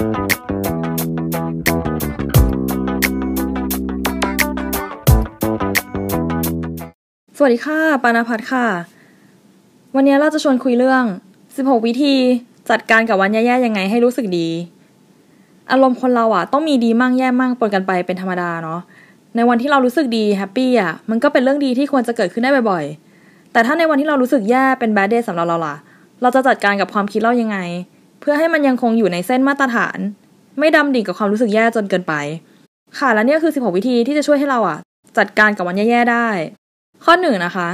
สวัสดีค่ะ ปานาพัฒค่ะ วันนี้เราจะชวนคุยเรื่อง 16 วิธีจัดการกับวันแย่ๆยังไงให้รู้สึกดี อารมณ์คนเราอะต้องมีดีมั่งแย่มั่งปนกันไปเป็นธรรมดาเนาะ ในวันที่เรารู้สึกดี happy อะมันก็เป็นเรื่องดีที่ควรจะเกิดขึ้นได้บ่อยๆ แต่ถ้าในวันที่เรารู้สึกแย่เป็น bad day สำหรับเราล่ะ เราจะจัดการกับความคิดเรายังไง เพื่อให้มันยังคงอยู่ในเส้นมาตรฐาน ไม่ดำดิ่งกับความรู้สึกแย่จนเกินไป ค่ะและนี่ก็คือ 16 วิธีที่จะช่วยให้เราอะ จัดการกับวันแย่ๆได้ ข้อหนึ่งนะคะ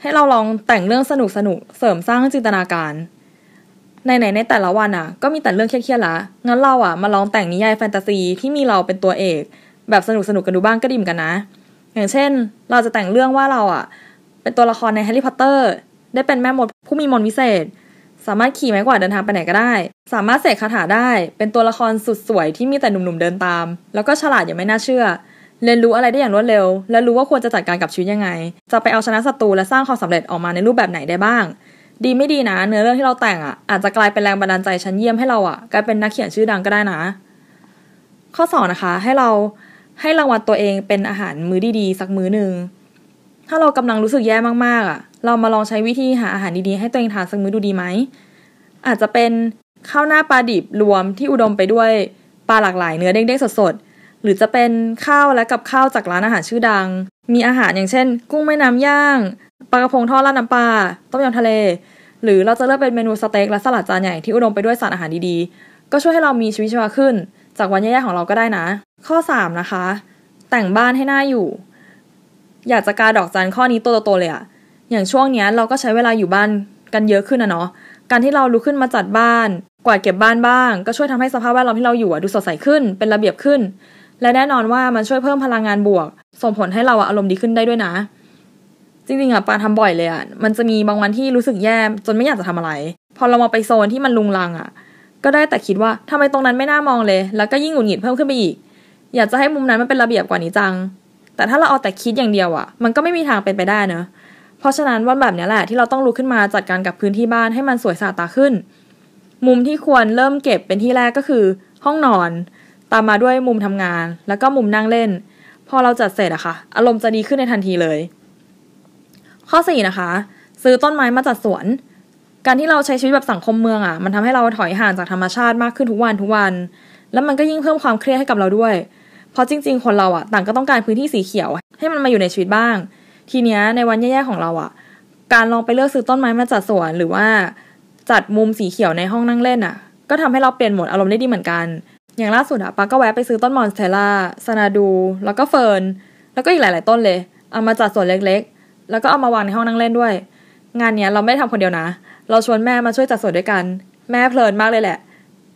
ให้เราลองแต่งเรื่องสนุกสนุกเสริมสร้างจินตนาการในไหนในแต่ละวันอะ ก็มีแต่เรื่องเครียดๆละงั้นเราอะมาลองแต่งนิยายแฟนตาซีที่มีเราเป็นตัวเอก แบบสนุกสนุกกันดูบ้างก็ดีเหมือนกันนะ อย่างเช่น เราจะแต่งเรื่องว่าเราอะ เป็นตัวละครในแฮร์รี่พอตเตอร์ได้เป็นแม่มดผู้มีมนต์วิเศษ สามารถขี่ไม้กวาดเดินทางไปไหนก็ได้ สามารถเสกคาถาได้ เป็นตัวละครสุดสวยที่มีแต่หนุ่มๆเดินตาม แล้วก็ฉลาดอย่างไม่น่าเชื่อ เรียนรู้อะไรได้อย่างรวดเร็ว และรู้ว่าควรจะจัดการกับชีวิตยังไง จะไปเอาชนะศัตรูและสร้างความสำเร็จออกมาในรูปแบบไหนได้บ้าง ดีไม่ดีนะ เนื้อเรื่องที่เราแต่งอะอาจจะกลายเป็นแรงบันดาลใจชั้นเยี่ยมให้เราอะกลายเป็นนักเขียนชื่อดังก็ได้นะ ข้อสองนะคะให้เราให้รางวัลตัวเองเป็นอาหารมื้อดีๆสักมื้อหนึ่ง ถ้าเรากำลังรู้สึกแย่มากๆอะ เรามาลองใช้วิธีหาอาหารดีๆให้ตัวเองทานสักมื้อดูดีไหม อาจจะเป็นข้าวหน้าปลาดิบรวมที่อุดมไปด้วยปลาหลากหลายเนื้อเด้งๆสดๆ หรือจะเป็นข้าวและกับข้าวจากร้านอาหารชื่อดัง มีอาหารอย่างเช่น กุ้งแม่น้ำย่างปลากระพงทอดราดน้ำปลาต้มยำทะเล หรือเราจะเลือกเป็นเมนูสเต็กและสลัดจานใหญ่ที่อุดมไปด้วยสารอาหารดีๆ ก็ช่วยให้เรามีชีวิตชีวาขึ้น จากวันแย่ๆของเราก็ได้นะ ข้อ 3 นะคะ แต่งบ้านให้น่าอยู่ อยากจะกาดอกจันข้อนี้โตๆเลยอะอย่างช่วงเนี้ยเราก็ใช้เวลาอยู่บ้านกันเยอะขึ้นนะเนาะการที่เราลุกขึ้นมาจัดบ้าน กวาดเก็บบ้านบ้าง ก็ช่วยทำให้สภาพแวดล้อมที่เราอยู่ดูสดใสขึ้น เป็นระเบียบขึ้น และแน่นอนว่ามันช่วยเพิ่มพลังงานบวก ส่งผลให้เราอารมณ์ดีขึ้นได้ด้วยนะ จริงๆอะปาทำบ่อยเลยอะมันจะมีบางวันที่รู้สึกแย่จนไม่อยากจะทำอะไร พอเรามาไปโซนที่มันลุงลังอะก็ได้แต่คิดว่าทำไมตรงนั้นไม่น่ามองเลย แล้วก็ยิ่งหงุดหงิดเพิ่มขึ้นไปอีก อยากจะให้มุมนั้นมันเป็นระเบียบกว่านี้จัง แต่ถ้าเราเอาแต่คิดอย่างเดียวอะมันก็ไม่มีทางเป็นไปได้เนอะเพราะฉะนั้นวันแบบนี้แหละที่เราต้องลุกขึ้นมาจัดการกับพื้นที่บ้านให้มันสวยสะอาดตาขึ้น มุมที่ควรเริ่มเก็บเป็นที่แรกก็คือ ห้องนอน ตามมาด้วยมุมทำงาน แล้วก็มุมนั่งเล่น พอเราจัดเสร็จอะค่ะ อารมณ์จะดีขึ้นในทันทีเลย ข้อ4นะคะ ซื้อต้นไม้มาจัดสวน การที่เราใช้ชีวิตแบบสังคมเมืองอะมันทำให้เราถอยห่างจากธรรมชาติมากขึ้นทุกวันทุกวัน แล้วมันก็ยิ่งเพิ่มความเครียดให้กับเราด้วยเเพราะจริง ๆ คนเราอะต่างก็ต้องการพื้นที่สีเขียว ให้มันมาอยู่ในชีวิตบ้าง ทีเนี้ยในวันแย่ๆของเราอะการลองไปเลือกซื้อต้นไม้มาจัดสวนหรือว่าจัดมุมสีเขียวในห้องนั่งเล่นอะก็ทำให้เราเปลี่ยนโหมดอารมณ์ได้ดีเหมือนกัน อย่างล่าสุดอะป้าก็แวะไปซื้อต้นมอนสเตล่าซานาดู แล้วก็เฟิร์นแล้วก็อีกหลาย ๆ ต้นเลย เอามาจัดสวนเล็กๆ แล้วก็เอามาวางในห้องนั่งเล่นด้วย งานเนี้ยเราไม่ได้ทำคนเดียวนะ เราชวนแม่มาช่วยจัดสวนด้วยกัน แม่เพลินมากเลยแหละ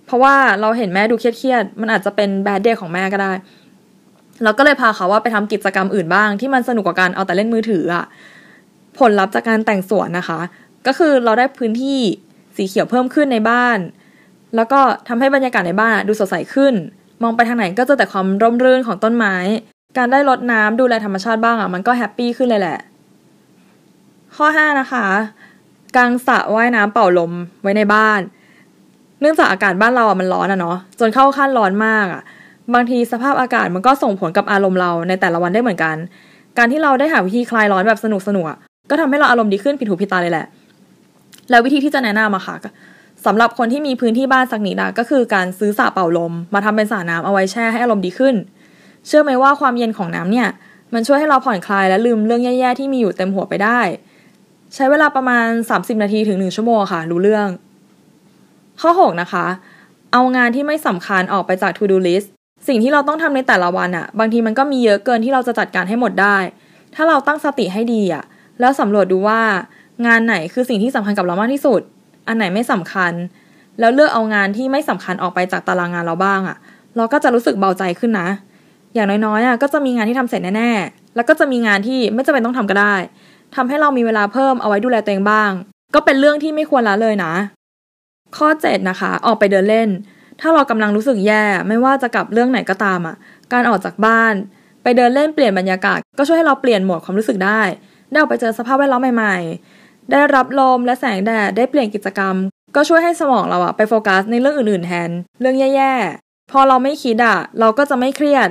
เพราะว่าเราเห็นแม่ดูเครียดๆ มันอาจจะเป็นแบดเดย์ของแม่ก็ได้ เราก็เลยพาเขาว่าไปทำกิจกรรมอื่นบ้าง ที่มันสนุกกว่าการเอาแต่เล่นมือถืออะผลลัพธ์จากการแต่งสวนนะคะ ก็คือเราได้พื้นที่สีเขียวเพิ่มขึ้นในบ้าน แล้วก็ทำให้บรรยากาศในบ้านดูสดใสขึ้น มองไปทางไหนก็เจอแต่ความร่มรื่นของต้นไม้ การได้รดน้ำดูแลธรรมชาติบ้างอะมันก็ happy ขึ้นเลยแหละ ข้อ 5 นะคะกางสระว่ายน้ำเป่าลมไว้ในบ้าน เนื่องจากอากาศบ้านเราอะมันร้อนอะเนาะจนเข้าขั้นร้อนมากอะ บางทีสภาพอากาศมันก็ส่งผลกับอารมณ์เราในแต่ละวันได้เหมือนกัน การที่เราได้หาวิธีคลายร้อนแบบสนุกสนุกก็ทำให้เราอารมณ์ดีขึ้นผิดหูผิดตาเลยแหละ แล้ววิธีที่จะแนะนำอะค่ะสำหรับคนที่มีพื้นที่บ้านสักนิดอะก็คือการซื้อสระเป่าลม มาทำเป็นสระน้ำเอาไว้แช่ให้อารมณ์ดีขึ้น เชื่อไหมว่าความเย็นของน้ำเนี่ยมันช่วยให้เราผ่อนคลายและลืมเรื่องแย่ๆที่มีอยู่เต็มหัวไปได้ ใช้เวลาประมาณ 30 นาทีถึง 1 ชั่วโมงค่ะ รู้เรื่อง ข้อ 6 นะคะ เอางานที่ไม่สำคัญออกไปจาก to do list สิ่งที่เราต้องทำในแต่ละวันอะบางทีมันก็มีเยอะเกินที่เราจะจัดการให้หมดได้ ถ้าเราตั้งสติให้ดีอะแล้วสำรวจดูว่างานไหนคือสิ่งที่สำคัญกับเรามากที่สุด อันไหนไม่สำคัญ แล้วเลือกเอางานที่ไม่สำคัญออกไปจากตารางงานเราบ้างอะเราก็จะรู้สึกเบาใจขึ้นนะ อย่างน้อยๆอะก็จะมีงานที่ทำเสร็จแน่ๆ แล้วก็จะมีงานที่ไม่จำเป็นต้องทำก็ได้ทำให้เรามีเวลาเพิ่มเอาไว้ดูแลตัวเองบ้าง ก็เป็นเรื่องที่ไม่ควรละเลยนะ ข้อ7นะคะ ออกไปเดินเล่น ถ้าเรากำลังรู้สึกแย่ไม่ว่าจะกับเรื่องไหนก็ตามอะการออกจากบ้าน ไปเดินเล่นเปลี่ยนบรรยากาศ ก็ช่วยให้เราเปลี่ยนโหมดความรู้สึกได้ ได้ออกไปเจอสภาพแวดล้อมใหม่ ๆ ได้รับลมและแสงแดดได้เปลี่ยนกิจกรรม ก็ช่วยให้สมองเราอะไปโฟกัสในเรื่องอื่นๆแทนเรื่องแย่ๆ พอเราไม่คิดอะเราก็จะไม่เครียด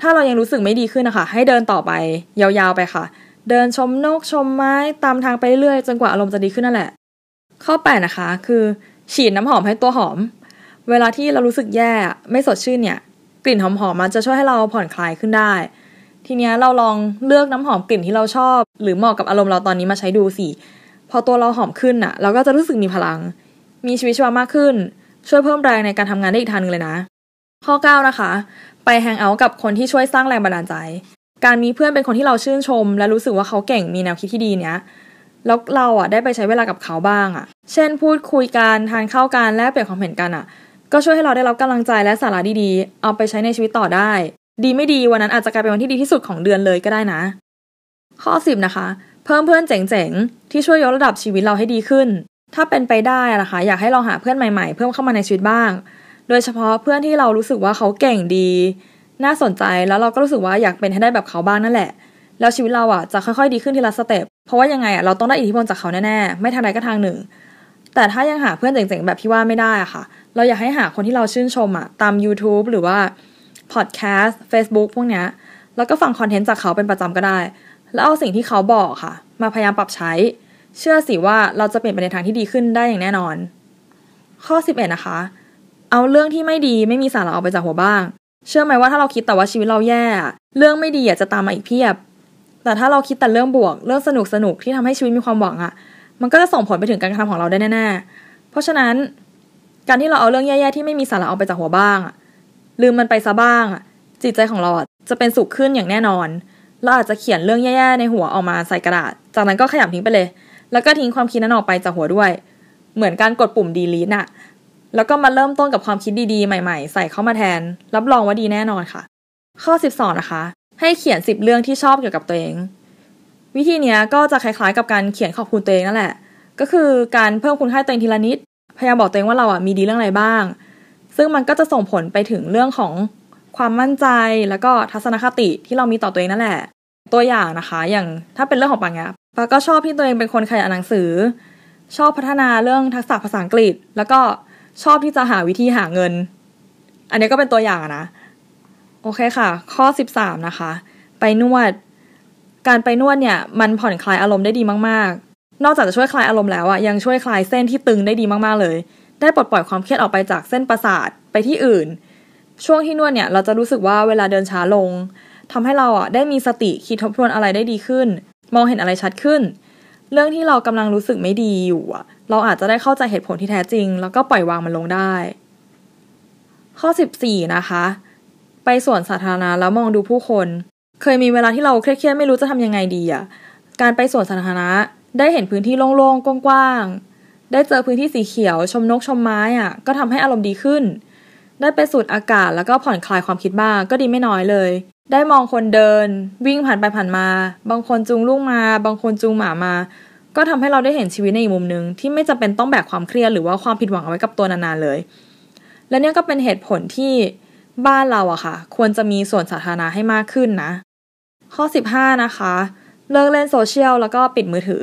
ถ้าเรายังรู้สึกไม่ดีขึ้นนะคะให้เดินต่อไปยาวๆไปค่ะ เดินชมนกชมไม้ตามทางไปเรื่อยจนกว่าอารมณ์จะดีขึ้นนั่นแหละ ข้อแปดนะคะคือ ฉีดน้ำหอมให้ตัวหอม เวลาที่เรารู้สึกแย่ไม่สดชื่นเนี่ย กลิ่นหอมๆมันจะช่วยให้เราผ่อนคลายขึ้นได้ ทีเนี้ยเราลองเลือกน้ำหอมกลิ่นที่เราชอบ หรือเหมาะกับอารมณ์เราตอนนี้มาใช้ดูสิพอตัวเราหอมขึ้นอะเราก็จะรู้สึกมีพลัง มีชีวิตชีวามากขึ้น ช่วยเพิ่มแรงในการทำงานได้อีกทางนึงเลยนะ ข้อ 9 นะคะ ไปแฮงเอาท์กับคนที่ช่วยสร้างแรงบันดาลใจ การมีเพื่อนเป็นคนที่เราชื่นชม และรู้สึกว่าเขาเก่งมีแนวคิดที่ดีเนี้ยแล้วเราอะได้ไปใช้เวลากับเขาบ้างอะ เช่นพูดคุยกันทานข้าวกันแลกเปลี่ยนความเห็นกันอะ ก็ช่วยให้เราได้รับกำลังใจและสาระดีๆ เอาไปใช้ในชีวิตต่อได้ ดีไม่ดีวันนั้นอาจจะกลายเป็นวันที่ดีที่สุดของเดือนเลยก็ได้นะ ข้อ 10 นะคะ เพิ่มเพื่อนเจ๋งๆ ที่ช่วยยกระดับชีวิตเราให้ดีขึ้น ถ้าเป็นไปได้นะคะ อยากให้เราหาเพื่อนใหม่ๆ เพิ่มเข้ามาในชีวิตบ้าง โดยเฉพาะเพื่อนที่เรารู้สึกว่าเขาเก่งดี น่าสนใจแล้วเราก็รู้สึกว่าอยากเป็นให้ได้แบบเขาบ้างนั่นแหละ แล้วชีวิตเราอะจะค่อยๆ ดีขึ้นทีละสเต็ปเพราะว่ายังไงอะเราต้องได้อิทธิพลจากเขาแน่ๆไม่ทางใดก็ทางหนึ่ง แต่ถ้ายังหาเพื่อนเจ๋งๆ แบบที่ว่าไม่ได้อะค่ะ เราอยากให้หาคนที่เราชื่นชมอะตาม YouTube หรือว่าพอดแคสต์ Facebook พวกเนี้ย แล้วก็ฟังคอนเทนต์จากเขาเป็นประจำก็ได้ แล้วเอาสิ่งที่เขาบอกค่ะ มาพยายามปรับใช้ เชื่อสิว่าเราจะเปลี่ยนไปในทางที่ดีขึ้นได้อย่างแน่นอน ข้อ 11 นะคะ เอาเรื่องที่ไม่ดีไม่มีสาระออกไปจากหัวบ้าง เชื่อไหมว่าถ้าเราคิดแต่ว่าชีวิตเราแย่ เรื่องไม่ดีจะตามมาอีกเพียบ แต่ถ้าเราคิดแต่เรื่องบวก เรื่องสนุกสนุกที่ทำให้ชีวิตมีความหวังอะ มันก็จะส่งผลไปถึงการกระทำของเราได้แน่ๆ เพราะฉะนั้น การที่เราเอาเรื่องแย่ๆที่ไม่มีสาระออกไปจากหัวบ้าง ลืมมันไปซะบ้าง จิตใจของเราจะเป็นสุขขึ้นอย่างแน่นอน เราอาจจะเขียนเรื่องแย่ๆในหัวออกมาใส่กระดาษ จากนั้นก็ขยำทิ้งไปเลย แล้วก็ทิ้งความคิดนั้นออกไปจากหัวด้วย เหมือนการกดปุ่ม delete น่ะแล้วก็มาเริ่มต้นกับความคิดดีๆ ใหม่ๆ ใส่เข้ามาแทน รับรองว่าดีแน่นอนค่ะ ข้อ 12 นะคะ ให้เขียน 10 เรื่องที่ชอบเกี่ยวกับตัวเอง วิธีนี้ก็จะคล้ายๆกับการเขียนขอบคุณตัวเองนั่นแหละ ก็คือการเพิ่มคุณค่าตัวเองทีละนิด พยายามบอกตัวเองว่าเราอะมีดีเรื่องอะไรบ้าง ซึ่งมันก็จะส่งผลไปถึงเรื่องของความมั่นใจแล้วก็ทัศนคติที่เรามีต่อตัวเองนั่นแหละ ตัวอย่างนะคะ อย่างถ้าเป็นเรื่องของปังเนี้ยปาก็ชอบที่ตัวเองเป็นคนขยันอ่านหนังสือ ชอบพัฒนาเรื่องทักษะภาษาอังกฤษ แล้วก็ชอบที่จะหาวิธีหาเงิน อันนี้ก็เป็นตัวอย่างนะ โอเคค่ะ ข้อ 13 นะคะ ไปนวด การไปนวดเนี่ยมันผ่อนคลายอารมณ์ได้ดีมากๆ นอกจากจะช่วยคลายอารมณ์แล้วอะยังช่วยคลายเส้นที่ตึงได้ดีมากๆเลย ได้ปลดปล่อยความเครียดออกไปจากเส้นประสาทไปที่อื่น ช่วงที่นวดเนี่ยเราจะรู้สึกว่าเวลาเดินช้าลงทำให้เราอะได้มีสติคิดทบทวนอะไรได้ดีขึ้น มองเห็นอะไรชัดขึ้น เรื่องที่เรากำลังรู้สึกไม่ดีอยู่อะเราอาจจะได้เข้าใจเหตุผลที่แท้จริง แล้วก็ปล่อยวางมันลงได้ ข้อ 14 นะคะ ไปสวนสาธารณะแล้วมองดูผู้คน เคยมีเวลาที่เราเครียดๆไม่รู้จะทำยังไงดีอะการไปสวนสาธารณะได้เห็นพื้นที่โล่งๆกว้างๆได้เจอพื้นที่สีเขียว ชมนกชมไม้อะก็ทำให้อารมณ์ดีขึ้น ได้ไปสูดอากาศแล้วก็ผ่อนคลายความคิดบ้างก็ดีไม่น้อยเลย ได้มองคนเดิน วิ่งผ่านไปผ่านมา บางคนจูงลูกมา บางคนจูงหมามา ก็ทำให้เราได้เห็นชีวิตในอีกมุมหนึ่งที่ไม่จำเป็นต้องแบกความเครียดหรือว่าความผิดหวังเอาไว้กับตัวนานๆเลย และเนี่ยก็เป็นเหตุผลที่บ้านเราอะค่ะ ควรจะมีสวนสาธารณะให้มากขึ้นนะ ข้อ 15 นะคะ เลิกเล่นโซเชียลแล้วก็ปิดมือถือ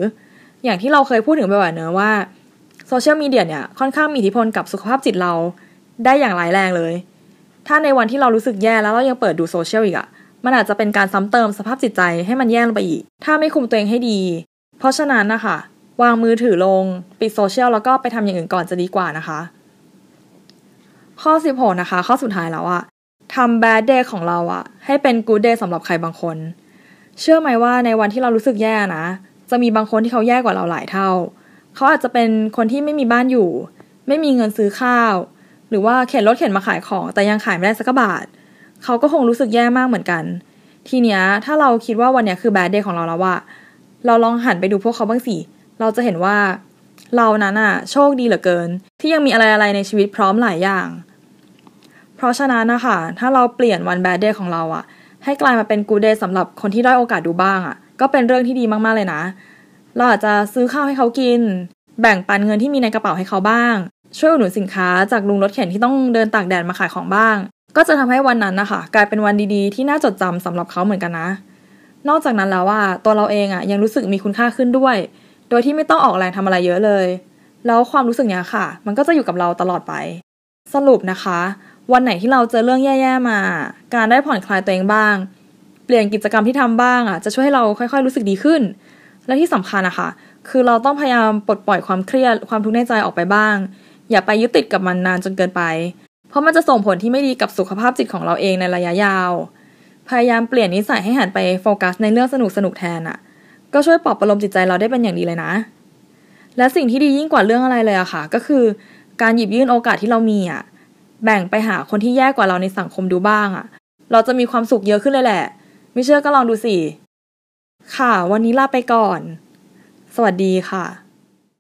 อย่างที่เราเคยพูดถึงไปว่าเนอะว่าโซเชียลมีเดียเนี่ยค่อนข้างมีอิทธิพลกับสุขภาพจิตเราได้อย่างร้ายแรงเลย ถ้าในวันที่เรารู้สึกแย่แล้วเรายังเปิดดูโซเชียลอีกอะมันอาจจะเป็นการซ้ำเติมสภาพจิตใจให้มันแย่ลงไปอีก ถ้าไม่คุมตัวเองให้ดี เพราะฉะนั้นนะคะวางมือถือลง ปิดโซเชียลแล้วก็ไปทำอย่างอื่นก่อนจะดีกว่านะคะ ข้อ 16 นะคะ ข้อสุดท้ายแล้วอะ ทำ bad day ของเราอะให้เป็น good day สำหรับใครบางคน เชื่อไหมว่าในวันที่เรารู้สึกแย่นะ จะมีบางคนที่เขาแย่กว่าเราหลายเท่า เขาอาจจะเป็นคนที่ไม่มีบ้านอยู่ ไม่มีเงินซื้อข้าว หรือว่าเข็นรถเข็นมาขายของ แต่ยังขายไม่ได้สักบาท เขาก็คงรู้สึกแย่มากเหมือนกัน ทีเนี้ยถ้าเราคิดว่าวันเนี้ยคือ bad day ของเราแล้วว่า เราลองหันไปดูพวกเขาบ้างสิ เราจะเห็นว่า เรานั้นอะโชคดีเหลือเกิน ที่ยังมีอะไรอะไรในชีวิตพร้อมหลายอย่าง เพราะฉะนั้นนะคะถ้าเราเปลี่ยนวันแบดเดย์ของเราอะให้กลายมาเป็นกูเดย์สำหรับคนที่ได้โอกาสดูบ้างอะก็เป็นเรื่องที่ดีมากๆเลยนะ เราอาจจะซื้อข้าวให้เขากิน แบ่งปันเงินที่มีในกระเป๋าให้เขาบ้าง ช่วยอุดหนุนสินค้าจากลุงรถเข็นที่ต้องเดินตากแดดมาขายของบ้าง ก็จะทำให้วันนั้นนะคะกลายเป็นวันดีๆ ที่น่าจดจำสำหรับเขาเหมือนกันนะ นอกจากนั้นแล้วว่าตัวเราเองอะ่ะยังรู้สึกมีคุณค่าขึ้นด้วย โดยที่ไม่ต้องออกแรงทำอะไรเยอะเลย แล้วความรู้สึกเนี้ยค่ะ มันก็จะอยู่กับเราตลอดไป สรุปนะคะ วันไหนที่เราเจอเรื่องแย่ๆมา การได้ผ่อนคลายตัวเองบ้าง เปลี่ยนกิจกรรมที่ทำบ้างอะจะช่วยให้เราค่อยๆ รู้สึกดีขึ้น และที่สำคัญนะคะคือเราต้องพยายามปลดปล่อยความเครียดความทุกข์ในใจออกไปบ้าง อย่าไปยึดติดกับมันนานจนเกินไป เพราะมันจะส่งผลที่ไม่ดีกับสุขภาพจิตของเราเองในระยะยาว พยายามเปลี่ยนนิสัยให้หันไปโฟกัสในเรื่องสนุกสนุกๆแทนอะ ก็ช่วยปลอบประโลมจิตใจเราได้เป็นอย่างดีเลยนะ และสิ่งที่ดียิ่งกว่าเรื่องอะไรเลยอะค่ะ ก็คือ การหยิบยื่นโอกาสที่เรามีอะ แบ่งไปหาคนที่แย่กว่าเราในสังคมดูบ้างอะเราจะมีความสุขเยอะขึ้นเลยแหละ ไม่เชื่อก็ลองดูสิ ค่ะ วันนี้ลาไปก่อน สวัสดีค่ะ